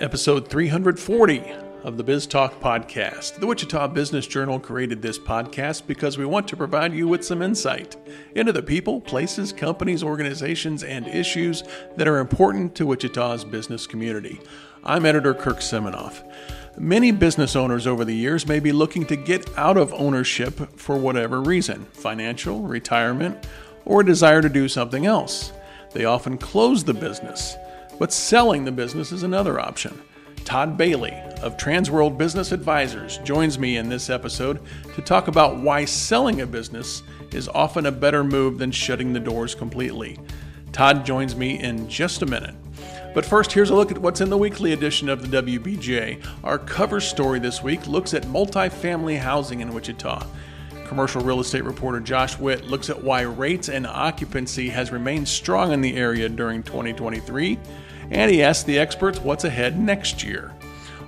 Episode 340 of the Biz Talk podcast. The Wichita Business Journal created this podcast because we want to provide you with some insight into the people, places, companies, organizations, and issues that are important to Wichita's business community. I'm editor Kirk Seminoff. Many business owners over the years may be looking to get out of ownership for whatever reason financial, retirement, or a desire to do something else. They often close the business, but selling the business is another option. Todd Bailey of Transworld Business Advisors joins me in this episode to talk about why selling a business is often a better move than shutting the doors completely. Todd joins me in just a minute. But first, here's a look at what's in the weekly edition of the WBJ. Our cover story this week looks at multifamily housing in Wichita. Commercial real estate reporter Josh Witt looks at why rates and occupancy has remained strong in the area during 2023, and he asks the experts what's ahead next year.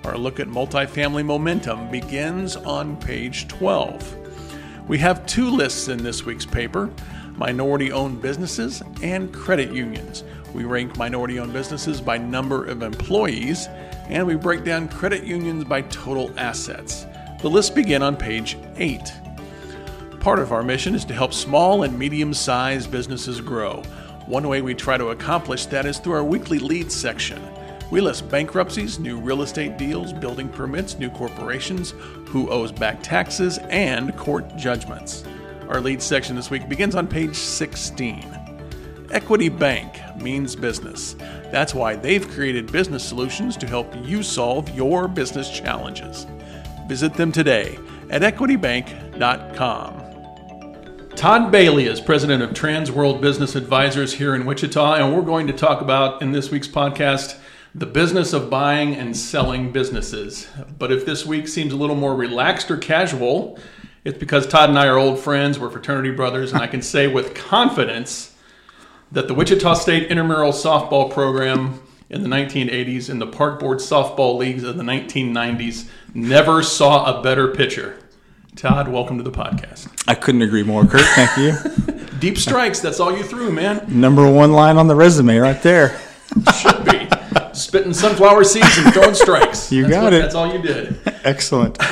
Our look at multifamily momentum begins on page 12. We have two lists in this week's paper minority owned businesses and credit unions. We rank minority owned businesses by number of employees, and we break down credit unions by total assets. The lists begin on page 8. Part of our mission is to help small and medium sized businesses grow. One way we try to accomplish that is through our weekly leads section. We list bankruptcies, new real estate deals, building permits, new corporations, who owes back taxes, and court judgments. Our lead section this week begins on page 16. Equity Bank means business. That's why they've created business solutions to help you solve your business challenges. Visit them today at equitybank.com. Todd Bailey is president of Transworld Business Advisors here in Wichita, and we're going to talk about in this week's podcast the business of buying and selling businesses. But if this week seems a little more relaxed or casual, it's because Todd and I are old friends, we're fraternity brothers, and I can say with confidence that the Wichita State intramural softball program in the 1980s and the park board softball leagues of the 1990s never saw a better pitcher. Todd, welcome to the podcast. I couldn't agree more, Kirk. Thank you. Deep strikes, that's all you threw, man. Number one line on the resume right there. Should be. Spitting sunflower seeds and throwing strikes. You That's got what- it. That's all you did. Excellent.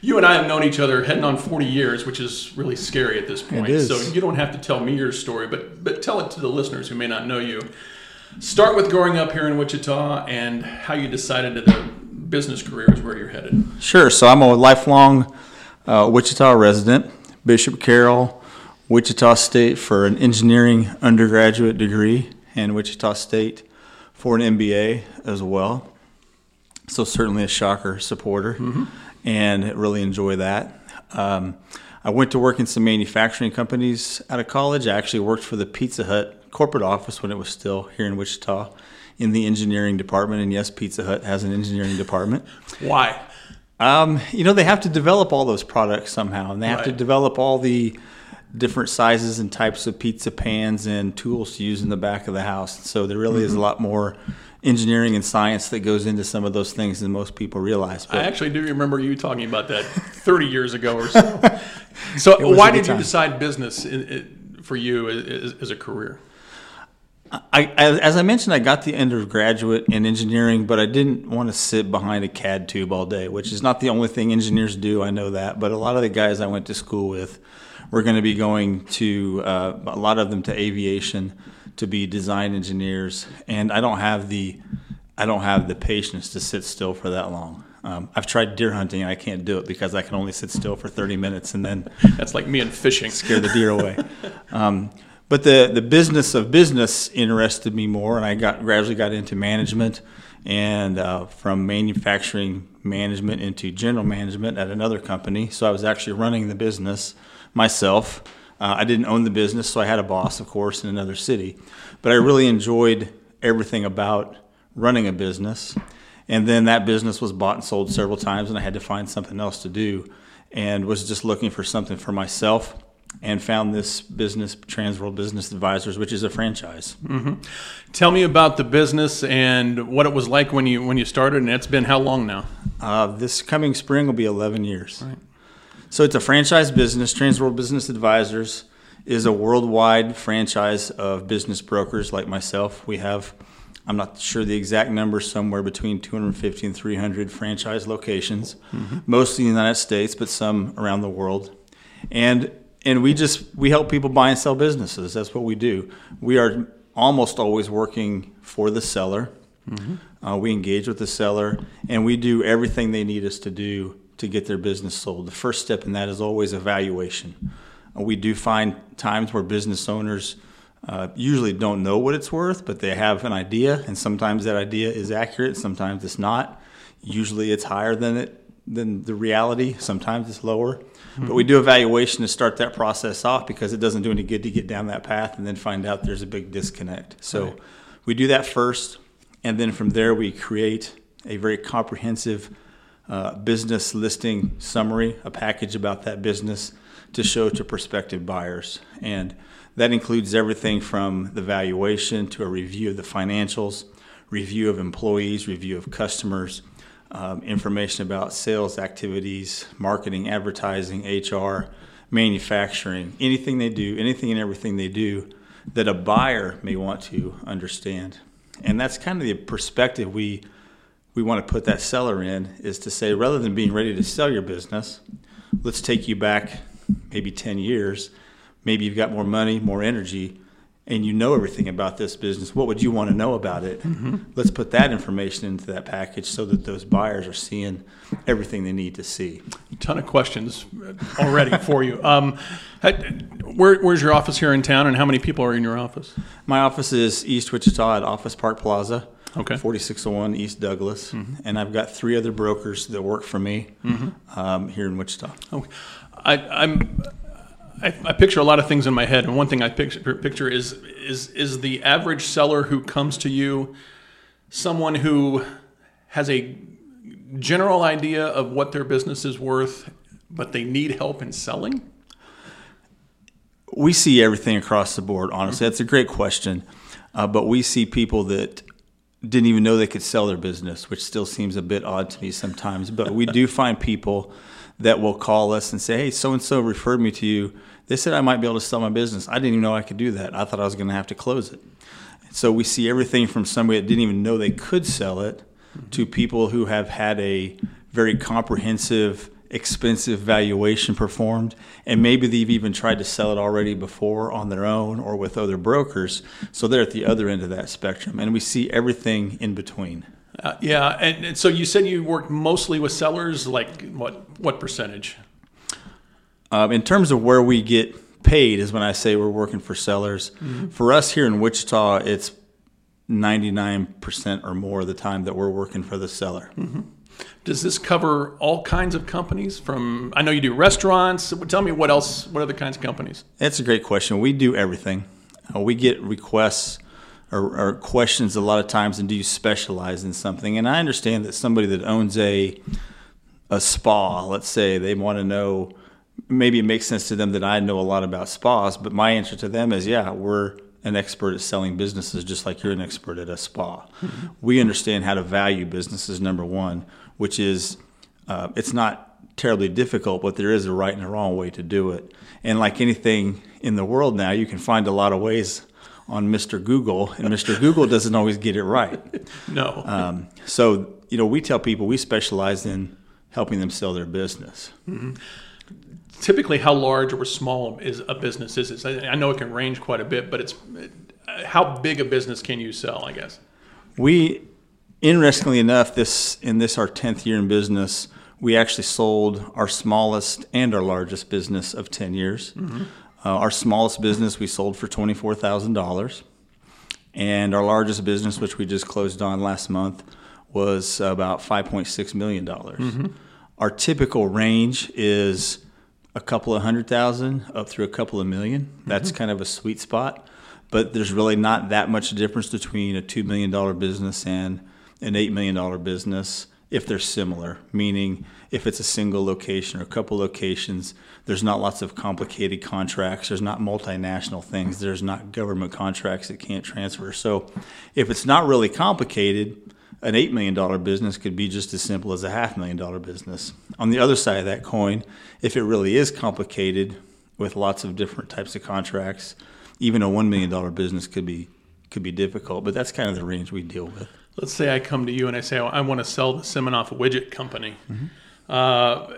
You and I have known each other heading on 40 years, which is really scary at this point. It is. So you don't have to tell me your story, but but tell it to the listeners who may not know you. Start with growing up here in Wichita and how you decided that a business career is where you're headed. Sure. So I'm a lifelong uh, Wichita resident, Bishop Carroll, Wichita State for an engineering undergraduate degree, and Wichita State for an MBA as well. So certainly a shocker supporter, and really enjoy that. Um, I went to work in some manufacturing companies out of college. I actually worked for the Pizza Hut corporate office when it was still here in Wichita in the engineering department. And yes, Pizza Hut has an engineering department. Why? Um, you know, they have to develop all those products somehow, and they have to develop all the different sizes and types of pizza pans and tools to use in the back of the house. So there really is Mm-hmm. a lot more engineering and science that goes into some of those things than most people realize. I actually do remember you talking about that 30 years ago or so. So why did you decide business in, in, for you as, as a career? I, as I mentioned, I got the undergraduate in engineering, but I didn't want to sit behind a CAD tube all day, which is not the only thing engineers do. I know that, but a lot of the guys I went to school with were going to be going to uh, a lot of them to aviation to be design engineers, and I don't have the I don't have the patience to sit still for that long. Um, I've tried deer hunting and I can't do it because I can only sit still for 30 minutes and then That's like me and fishing. scare the deer away. Um, but the the business of business interested me more, and I got gradually got into management, and uh, from manufacturing management into general management at another company. So I was actually running the business myself. Uh, I didn't own the business, so I had a boss, of course, in another city. But I really enjoyed everything about running a business. And then that business was bought and sold several times, and I had to find something else to do, and was just looking for something for myself and found this business, Transworld Business Advisors, which is a franchise. Tell me about the business and what it was like when you when you started, and it's been how long now? Uh, this coming spring will be 11 years. Right. So it's a franchise business. Transworld Business Advisors is a worldwide franchise of business brokers like myself. We have, I'm not sure the exact number, somewhere between 250 and 300 franchise locations, mm-hmm. mostly in the United States, but some around the world. And and we just we help people buy and sell businesses. That's what we do. We are almost always working for the seller. Mm-hmm. Uh, we engage with the seller, and we do everything they need us to do to get their business sold. The first step in that is always evaluation. Uh, we do find times where business owners uh, usually don't know what it's worth, but they have an idea, and sometimes that idea is accurate, sometimes it's not. Usually, it's higher than it than the reality. Sometimes it's lower. Mm-hmm. But we do evaluation to start that process off because it doesn't do any good to get down that path and then find out there's a big disconnect. So right. we do that first, and then from there we create a very comprehensive uh, business listing summary, a package about that business to show to prospective buyers. And that includes everything from the valuation to a review of the financials, review of employees, review of customers, um, information about sales activities, marketing, advertising, HR, manufacturing, anything they do, anything and everything they do that a buyer may want to understand. And that's kind of the perspective we we want to put that seller in is to say rather than being ready to sell your business, let's take you back maybe 10 years. Maybe you've got more money, more energy and you know everything about this business, what would you want to know about it? Mm-hmm. Let's put that information into that package so that those buyers are seeing everything they need to see. A ton of questions already for you. Um, where, where's your office here in town, and how many people are in your office? My office is East Wichita at Office Park Plaza. Okay. 4601 East Douglas. Mm-hmm. And I've got three other brokers that work for me mm-hmm. um, here in Wichita. Okay. I, I'm I, I, picture a lot of things in my head, and one thing I picture, picture is is is the average seller who comes to you someone who has a general idea of what their business is worth, but they need help in selling. We see everything across the board. Honestly, that's a great question, uh, but we see people that didn't even know they could sell their business, which still seems a bit odd to me sometimes. But we do find people that will call us and say, "Hey, so and so referred me to you. They said I might be able to sell my business. I didn't even know I could do that. I thought I was going to have to close it." So we see everything from somebody that didn't even know they could sell it to people who have had a very comprehensive expensive valuation performed, and maybe they've even tried to sell it already before on their own or with other brokers. So they're at the other end of that spectrum, and we see everything in between. Uh, yeah, and, and, so you said you work mostly with sellers. Like what? What percentage? Um, in terms of where we get paid, is when I say we're working for sellers. Mm-hmm. For us here in Wichita, it's ninety nine percent or more of the time that we're working for the seller. Mm-hmm. Does this cover all kinds of companies? From I know you do restaurants. Tell me what else? What other kinds of companies? That's a great question. We do everything. Uh, we get requests or, or, questions a lot of times, and do you specialize in something? And I understand that somebody that owns a a spa, let's say, they want to know. Maybe it makes sense to them that I know a lot about spas, but my answer to them is, yeah, we're an expert at selling businesses, just like you're an expert at a spa. Mm-hmm. We understand how to value businesses. Number one, which is uh, it's not terribly difficult, but there is a right and a wrong way to do it. And like anything in the world now, you can find a lot of ways on Mr. Google, and Mr. Google doesn't always get it right. No. Um, so, you know, we tell people we specialize in helping them sell their business. Mm-hmm. Typically, how large or small is a business is it? I know it can range quite a bit, but it's how big a business can you sell? I guess we, interestingly enough, this in this our tenth year in business, we actually sold our smallest and our largest business of ten years. Mm-hmm. Uh, our smallest business we sold for $24,000. And our largest business, which we just closed on last month, was about $5.6 million. Mm-hmm. Our typical range is a couple of hundred thousand up through a couple of 1000000 mm-hmm. That's kind of a sweet spot. But there's really not that much difference between a $2 million business and an $8 million business if they're similar, meaning if it's a single location or a couple locations, there's not lots of complicated contracts, there's not multinational things, there's not government contracts that can't transfer. So if it's not really complicated, an $8 million business could be just as simple as a half million dollar business. On the other side of that coin, if it really is complicated, with lots of different types of contracts. Even a one million dollar business could be could be difficult, but that's kind of the range we deal with. Let's say I come to you and I say, I want to sell the Seminoff widget company. Mm-hmm. Uh,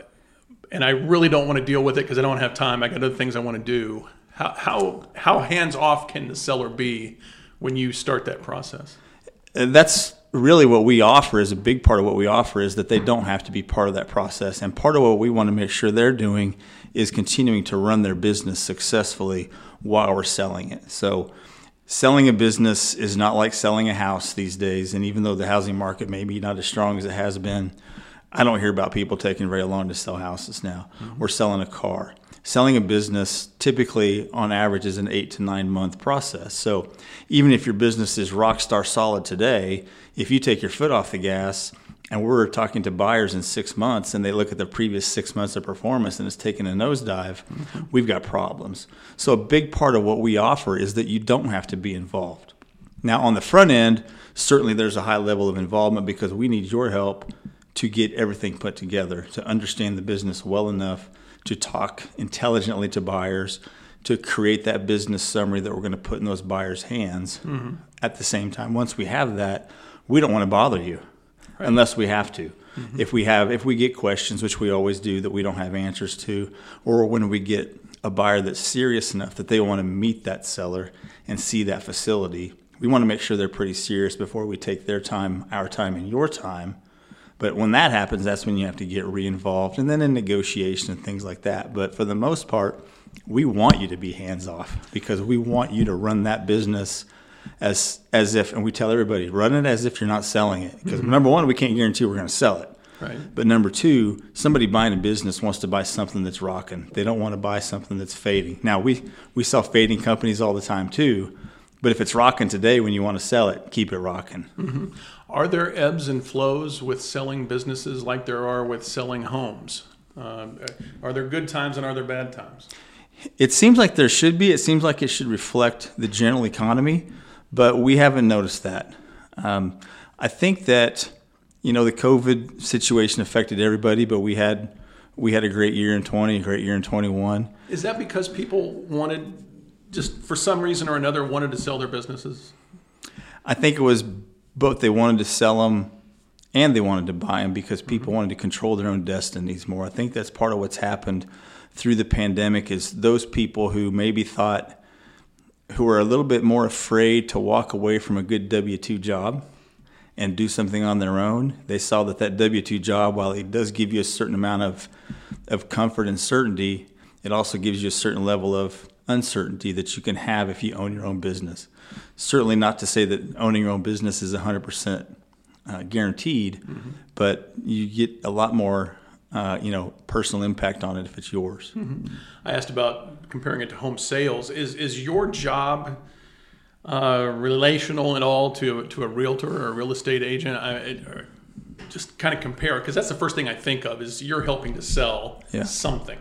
and I really don't want to deal with it because I don't have time. I got other things I want to do. How, how, how hands off can the seller be when you start that process? And that's really what we offer is a big part of what we offer is that they don't have to be part of that process. And part of what we want to make sure they're doing is continuing to run their business successfully while we're selling it. So selling a business is not like selling a house these days. And even though the housing market may be not as strong as it has been, I don't hear about people taking very long to sell houses now mm-hmm. or selling a car. Selling a business typically, on average, is an eight to nine month process. So, even if your business is rock star solid today, if you take your foot off the gas and we're talking to buyers in six months and they look at the previous six months of performance and it's taken a nosedive, mm-hmm. we've got problems. So, a big part of what we offer is that you don't have to be involved. Now, on the front end, certainly there's a high level of involvement because we need your help to get everything put together, to understand the business well enough to talk intelligently to buyers, to create that business summary that we're going to put in those buyers' hands. Mm-hmm. At the same time, once we have that, we don't want to bother you right. unless we have to. Mm-hmm. If we have, if we get questions, which we always do, that we don't have answers to, or when we get a buyer that's serious enough that they want to meet that seller and see that facility, we want to make sure they're pretty serious before we take their time, our time, and your time. But when that happens, that's when you have to get re-involved, and then in negotiation and things like that. But for the most part, we want you to be hands off because we want you to run that business as as if, and we tell everybody, run it as if you're not selling it. Because mm-hmm. number one, we can't guarantee we're going to sell it. Right. But number two, somebody buying a business wants to buy something that's rocking. They don't want to buy something that's fading. Now we we sell fading companies all the time too, but if it's rocking today when you want to sell it, keep it rocking. Mm-hmm. Are there ebbs and flows with selling businesses like there are with selling homes? Uh, are there good times and are there bad times? It seems like there should be. It seems like it should reflect the general economy but we haven't noticed that. Um, I think that you know the COVID situation affected everybody, but we had we had a great year in 20, a great year in 21. Is that because people wanted just for some reason or another wanted to sell their businesses? I think it was both they wanted to sell them and they wanted to buy them because people mm-hmm. wanted to control their own destinies more. I think that's part of what's happened through the pandemic is those people who maybe thought who are a little bit more afraid to walk away from a good W 2 job and do something on their own. They saw that that W 2 job, while it does give you a certain amount of, of comfort and certainty, it also gives you a certain level of uncertainty that you can have if you own your own business. Certainly, not to say that owning your own business is 100% uh, guaranteed, mm-hmm. but you get a lot more uh, you know, personal impact on it if it's yours. Mm-hmm. I asked about comparing it to home sales. Is is your job uh, relational at all to to a realtor or a real estate agent? I, it, just kind of compare because that's the first thing I think of is you're helping to sell yeah. something.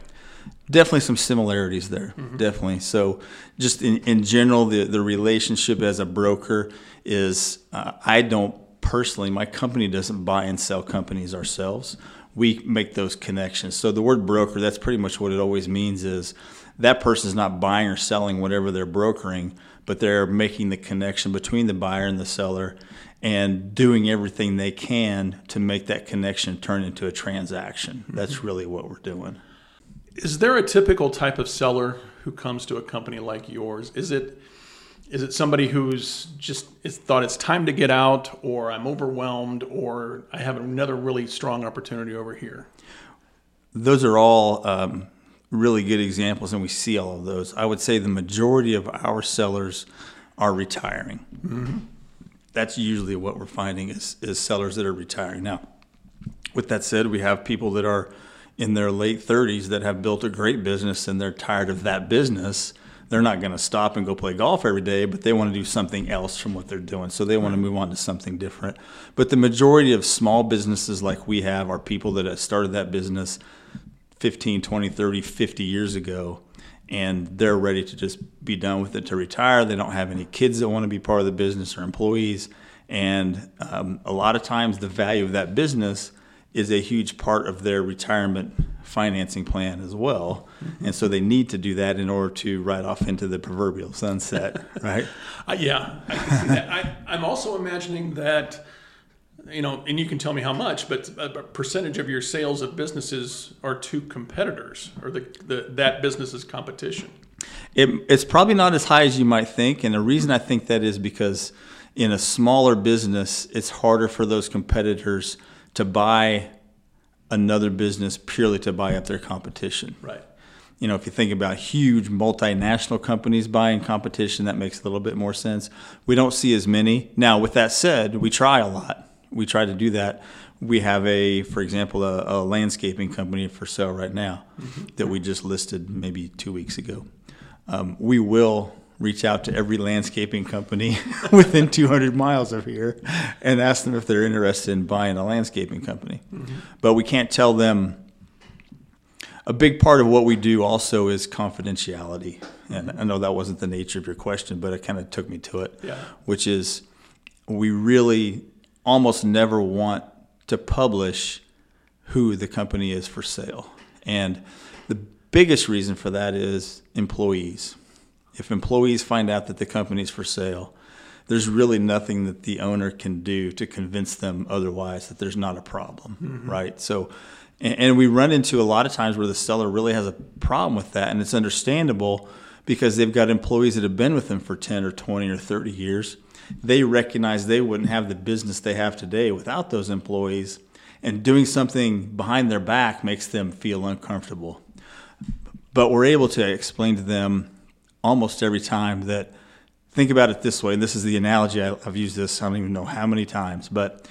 Definitely some similarities there. Mm-hmm. Definitely. So, just in, in general, the, the relationship as a broker is uh, I don't personally, my company doesn't buy and sell companies ourselves we make those connections. So the word broker, that's pretty much what it always means is that person is not buying or selling whatever they're brokering, but they're making the connection between the buyer and the seller and doing everything they can to make that connection turn into a transaction. That's mm-hmm. really what we're doing. Is there a typical type of seller who comes to a company like yours? Is it is it somebody who's just thought it's time to get out, or I'm overwhelmed, or I have another really strong opportunity over here? Those are all um, really good examples, and we see all of those. I would say the majority of our sellers are retiring. Mm-hmm. That's usually what we're finding is, is sellers that are retiring. Now, with that said, we have people that are in their late 30s that have built a great business and they're tired of that business they're not going to stop and go play golf every day, but they want to do something else from what they're doing. So they want to move on to something different. But the majority of small businesses like we have are people that have started that business 15, 20, 30, 50 years ago and they're ready to just be done with it to retire. They don't have any kids that want to be part of the business or employees. And um, a lot of times, the value of that business is a huge part of their retirement financing plan as well. Mm-hmm. And so they need to do that in order to ride off into the proverbial sunset, right? Uh, yeah, I I, I'm also imagining that, you know, and you can tell me how much, but a percentage of your sales of businesses are to competitors or the, the that business's competition. It, it's probably not as high as you might think. And the reason I think that is because in a smaller business, it's harder for those competitors to buy another business purely to buy up their competition. Right. You know, if you think about huge multinational companies buying competition, that makes a little bit more sense. We don't see as many. Now, with that said, we try a lot. We try to do that. We have a, for example, a, a landscaping company for sale right now mm-hmm. that we just listed maybe two weeks ago. Um, we will reach out to every landscaping company within 200 miles of here and ask them if they're interested in buying a landscaping company. Mm-hmm. But we can't tell them. A big part of what we do also is confidentiality. And I know that wasn't the nature of your question, but it kind of took me to it, yeah. which is we really almost never want to publish who the company is for sale. And the biggest reason for that is employees if employees find out that the company's for sale, there's really nothing that the owner can do to convince them otherwise that there's not a problem, mm-hmm. right? So, and, and, we run into a lot of times where the seller really has a problem with that, and it's understandable because they've got employees that have been with them for 10 or 20 or 30 years. They recognize they wouldn't have the business they have today without those employees, and doing something behind their back makes them feel uncomfortable. But we're able to explain to them almost every time that think about it this way and this is the analogy I, have used this i don't even know how many times but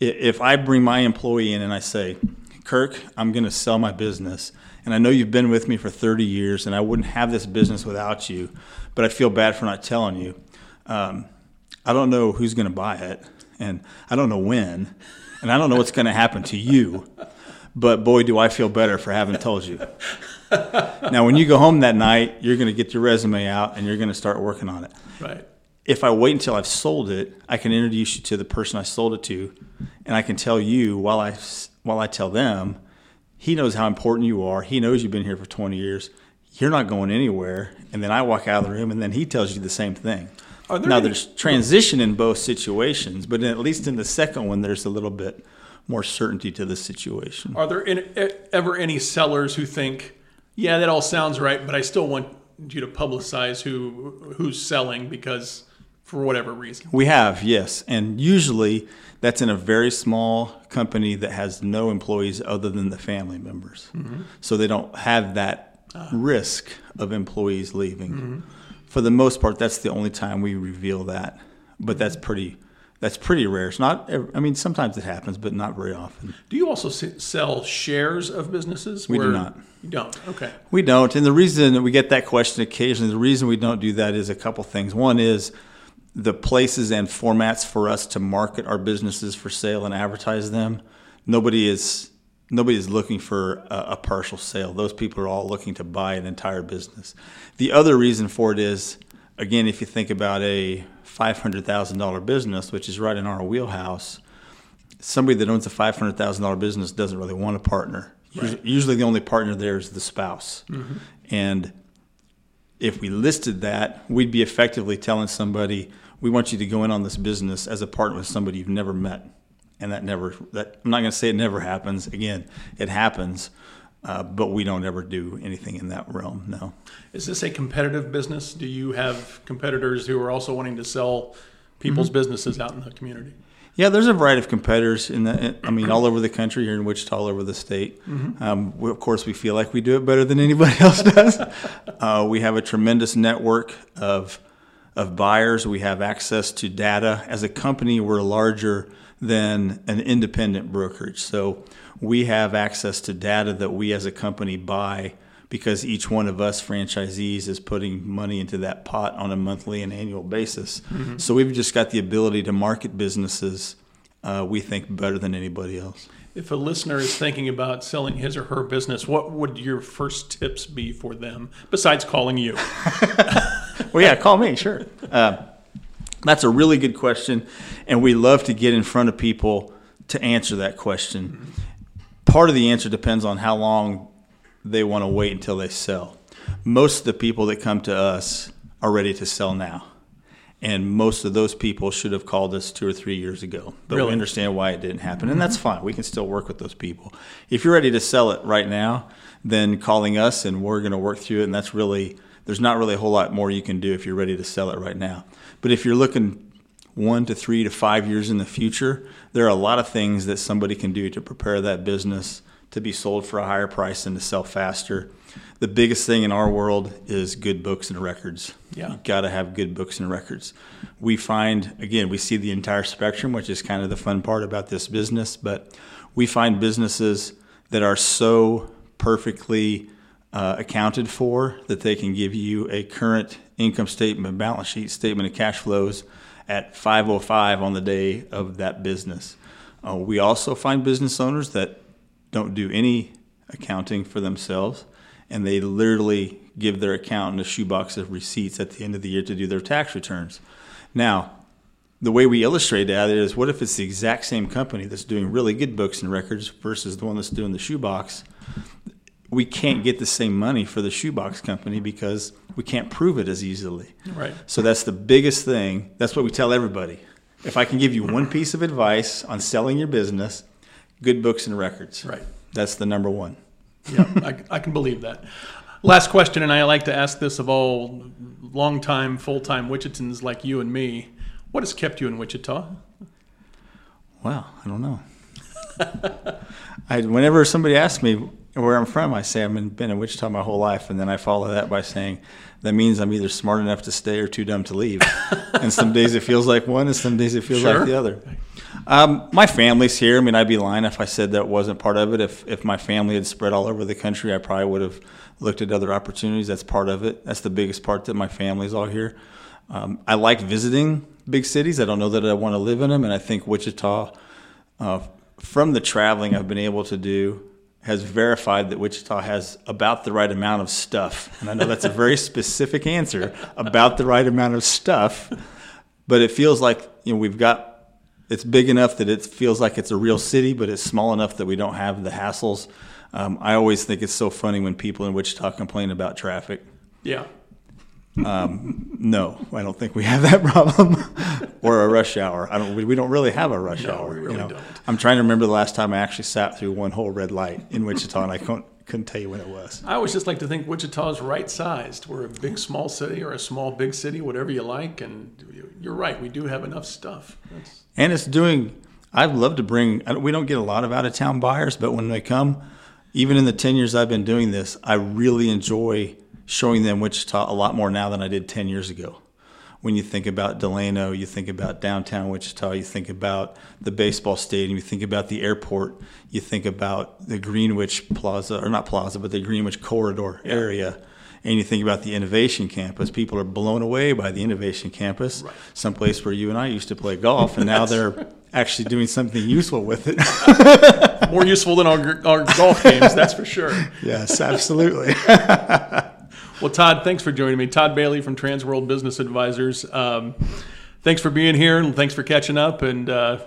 if i bring my employee in and i say kirk i'm going to sell my business and i know you've been with me for 30 years and i wouldn't have this business without you but i feel bad for not telling you um, i don't know who's going to buy it and i don't know when and i don't know what's going to happen to you but boy do i feel better for having told you now, when you go home that night, you're going to get your resume out and you're going to start working on it. Right. If I wait until I've sold it, I can introduce you to the person I sold it to, and I can tell you while I while I tell them, he knows how important you are. He knows you've been here for 20 years. You're not going anywhere. And then I walk out of the room, and then he tells you the same thing. There now, any, there's transition in both situations, but at least in the second one, there's a little bit more certainty to the situation. Are there any, ever any sellers who think yeah, that all sounds right, but I still want you to publicize who who's selling because for whatever reason. We have, yes. And usually that's in a very small company that has no employees other than the family members. Mm-hmm. So they don't have that ah. risk of employees leaving. Mm-hmm. For the most part, that's the only time we reveal that. But that's pretty that's pretty rare. It's not. I mean, sometimes it happens, but not very often. Do you also sell shares of businesses? We do not. You don't. Okay. We don't, and the reason we get that question occasionally, the reason we don't do that is a couple things. One is the places and formats for us to market our businesses for sale and advertise them. Nobody is nobody is looking for a, a partial sale. Those people are all looking to buy an entire business. The other reason for it is, again, if you think about a $500,000 business, which is right in our wheelhouse, somebody that owns a $500,000 business doesn't really want a partner. Right. Usually the only partner there is the spouse. Mm-hmm. And if we listed that, we'd be effectively telling somebody, we want you to go in on this business as a partner with somebody you've never met. And that never, that I'm not going to say it never happens. Again, it happens. Uh, but we don't ever do anything in that realm. No. Is this a competitive business? Do you have competitors who are also wanting to sell people's mm-hmm. businesses out in the community? Yeah, there's a variety of competitors in the. I mean, all over the country, here in Wichita, all over the state. Mm-hmm. Um, we, of course, we feel like we do it better than anybody else does. uh, we have a tremendous network of of buyers. We have access to data. As a company, we're larger than an independent brokerage. So we have access to data that we as a company buy because each one of us franchisees is putting money into that pot on a monthly and annual basis. Mm-hmm. So we've just got the ability to market businesses, uh, we think, better than anybody else. If a listener is thinking about selling his or her business, what would your first tips be for them besides calling you? well, yeah, call me, sure. Uh, that's a really good question, and we love to get in front of people to answer that question. Mm-hmm part of the answer depends on how long they want to wait until they sell. Most of the people that come to us are ready to sell now. And most of those people should have called us two or three years ago. But Really? we understand why it didn't happen. And mm-hmm. that's fine. We can still work with those people. If you're ready to sell it right now, then calling us and we're going to work through it. And that's really, there's not really a whole lot more you can do if you're ready to sell it right now. But if you're looking one to three to five years in the future, there are a lot of things that somebody can do to prepare that business to be sold for a higher price and to sell faster. The biggest thing in our world is good books and records. Yeah. You got to have good books and records. We find, again, we see the entire spectrum, which is kind of the fun part about this business, but we find businesses that are so perfectly uh, accounted for that they can give you a current income statement, balance sheet, statement of cash flows at 505 on the day of that business. Uh, we also find business owners that don't do any accounting for themselves, and they literally give their accountant a shoebox of receipts at the end of the year to do their tax returns. Now, the way we illustrate that is what if it's the exact same company that's doing really good books and records versus the one that's doing the shoebox? We can't get the same money for the shoebox company because we can't prove it as easily. Right. So that's the biggest thing. That's what we tell everybody. If I can give you one piece of advice on selling your business, good books and records. Right. That's the number one. yeah, I, I can believe that. Last question, and I like to ask this of all long-time, full-time Wichitans like you and me. What has kept you in Wichita? Well, I don't know. I, whenever somebody asks me where I'm from, I say I've been, been in Wichita my whole life, and then I follow that by saying that means I'm either smart enough to stay or too dumb to leave. and some days it feels like one, and some days it feels Sure. like the other. Um, my family's here. I mean, I'd be lying if I said that wasn't part of it. If if my family had spread all over the country, I probably would have looked at other opportunities. That's part of it. That's the biggest part that my family's all here. Um, I like visiting big cities. I don't know that I want to live in them, and I think Wichita, uh, from the traveling I've been able to do, has verified that Wichita has about the right amount of stuff. And I know that's a very specific answer about the right amount of stuff, but it feels like you know we've got it's big enough that it feels like it's a real city, but it's small enough that we don't have the hassles. Um, I always think it's so funny when people in Wichita complain about traffic. Yeah. Um, no, I don't think we have that problem, or a rush hour. I don't. We, we don't really have a rush No, hour. we really don't. I'm trying to remember the last time I actually sat through one whole red light in Wichita, and I couldn't couldn't tell you when it was. I always just like to think Wichita's right sized. We're a big small city or a small big city, whatever you like. And you're right, we do have enough stuff. That's, And it's doing. I'd love to bring. I don't- We don't get a lot of out of town buyers, but when they come, even in the ten years I've been doing this, I really enjoy showing them Wichita a lot more now than I did ten years ago. When you think about Delano, you think about downtown Wichita, you think about the baseball stadium, you think about the airport, you think about the Greenwich Plaza, or not Plaza, but the Greenwich Corridor area, and you think about the Innovation Campus. People are blown away by the Innovation Campus, Right. someplace where you and I used to play golf, and now they're actually doing something useful with it. more useful than our, our golf games, that's for sure. yes, absolutely. Well, Todd, thanks for joining me. Todd Bailey from Transworld Business Advisors. Um, thanks for being here and thanks for catching up. And uh,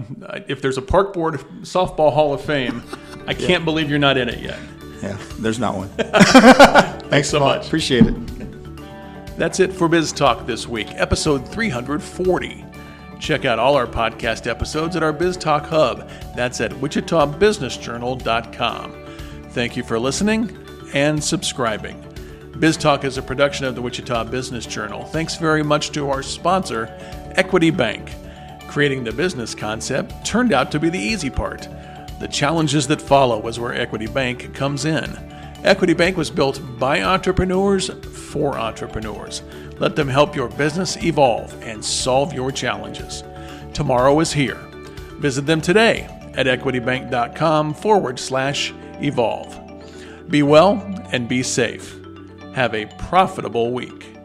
if there's a Park Board Softball Hall of Fame, I can't believe you're not in it yet. yeah, there's not one. Thanks so much. Appreciate it. That's it for Biz Talk this week, episode 340. Check out all our podcast episodes at our Biz Talk hub. That's at wichitabusinessjournal.com. Thank you for listening and subscribing. Biz Talk is a production of the Wichita Business Journal. Thanks very much to our sponsor, Equity Bank. Creating the business concept turned out to be the easy part. The challenges that follow is where Equity Bank comes in. Equity Bank was built by entrepreneurs for entrepreneurs. Let them help your business evolve and solve your challenges. Tomorrow is here. Visit them today at equitybank.com forward slash evolve. Be well and be safe. Have a profitable week.